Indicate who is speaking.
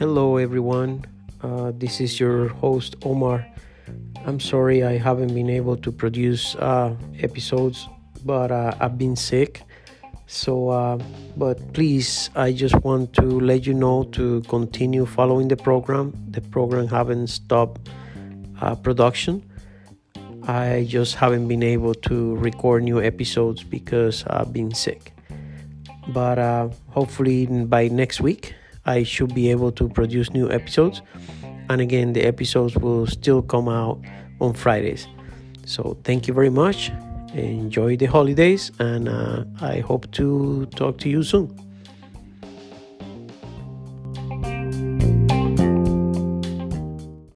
Speaker 1: Hello, everyone. Uh, this is your host, Omar. I'm sorry I haven't been able to produce uh, episodes, but uh, I've been sick. So, uh, but please, I just want to let you know to continue following the program. The program haven't stopped uh, production. I just haven't been able to record new episodes because I've been sick. But uh, hopefully, by next week, I should be able to produce new episodes. And again, the episodes will still come out on Fridays. So, thank you very much. Enjoy the holidays, and uh, I hope to talk to you soon.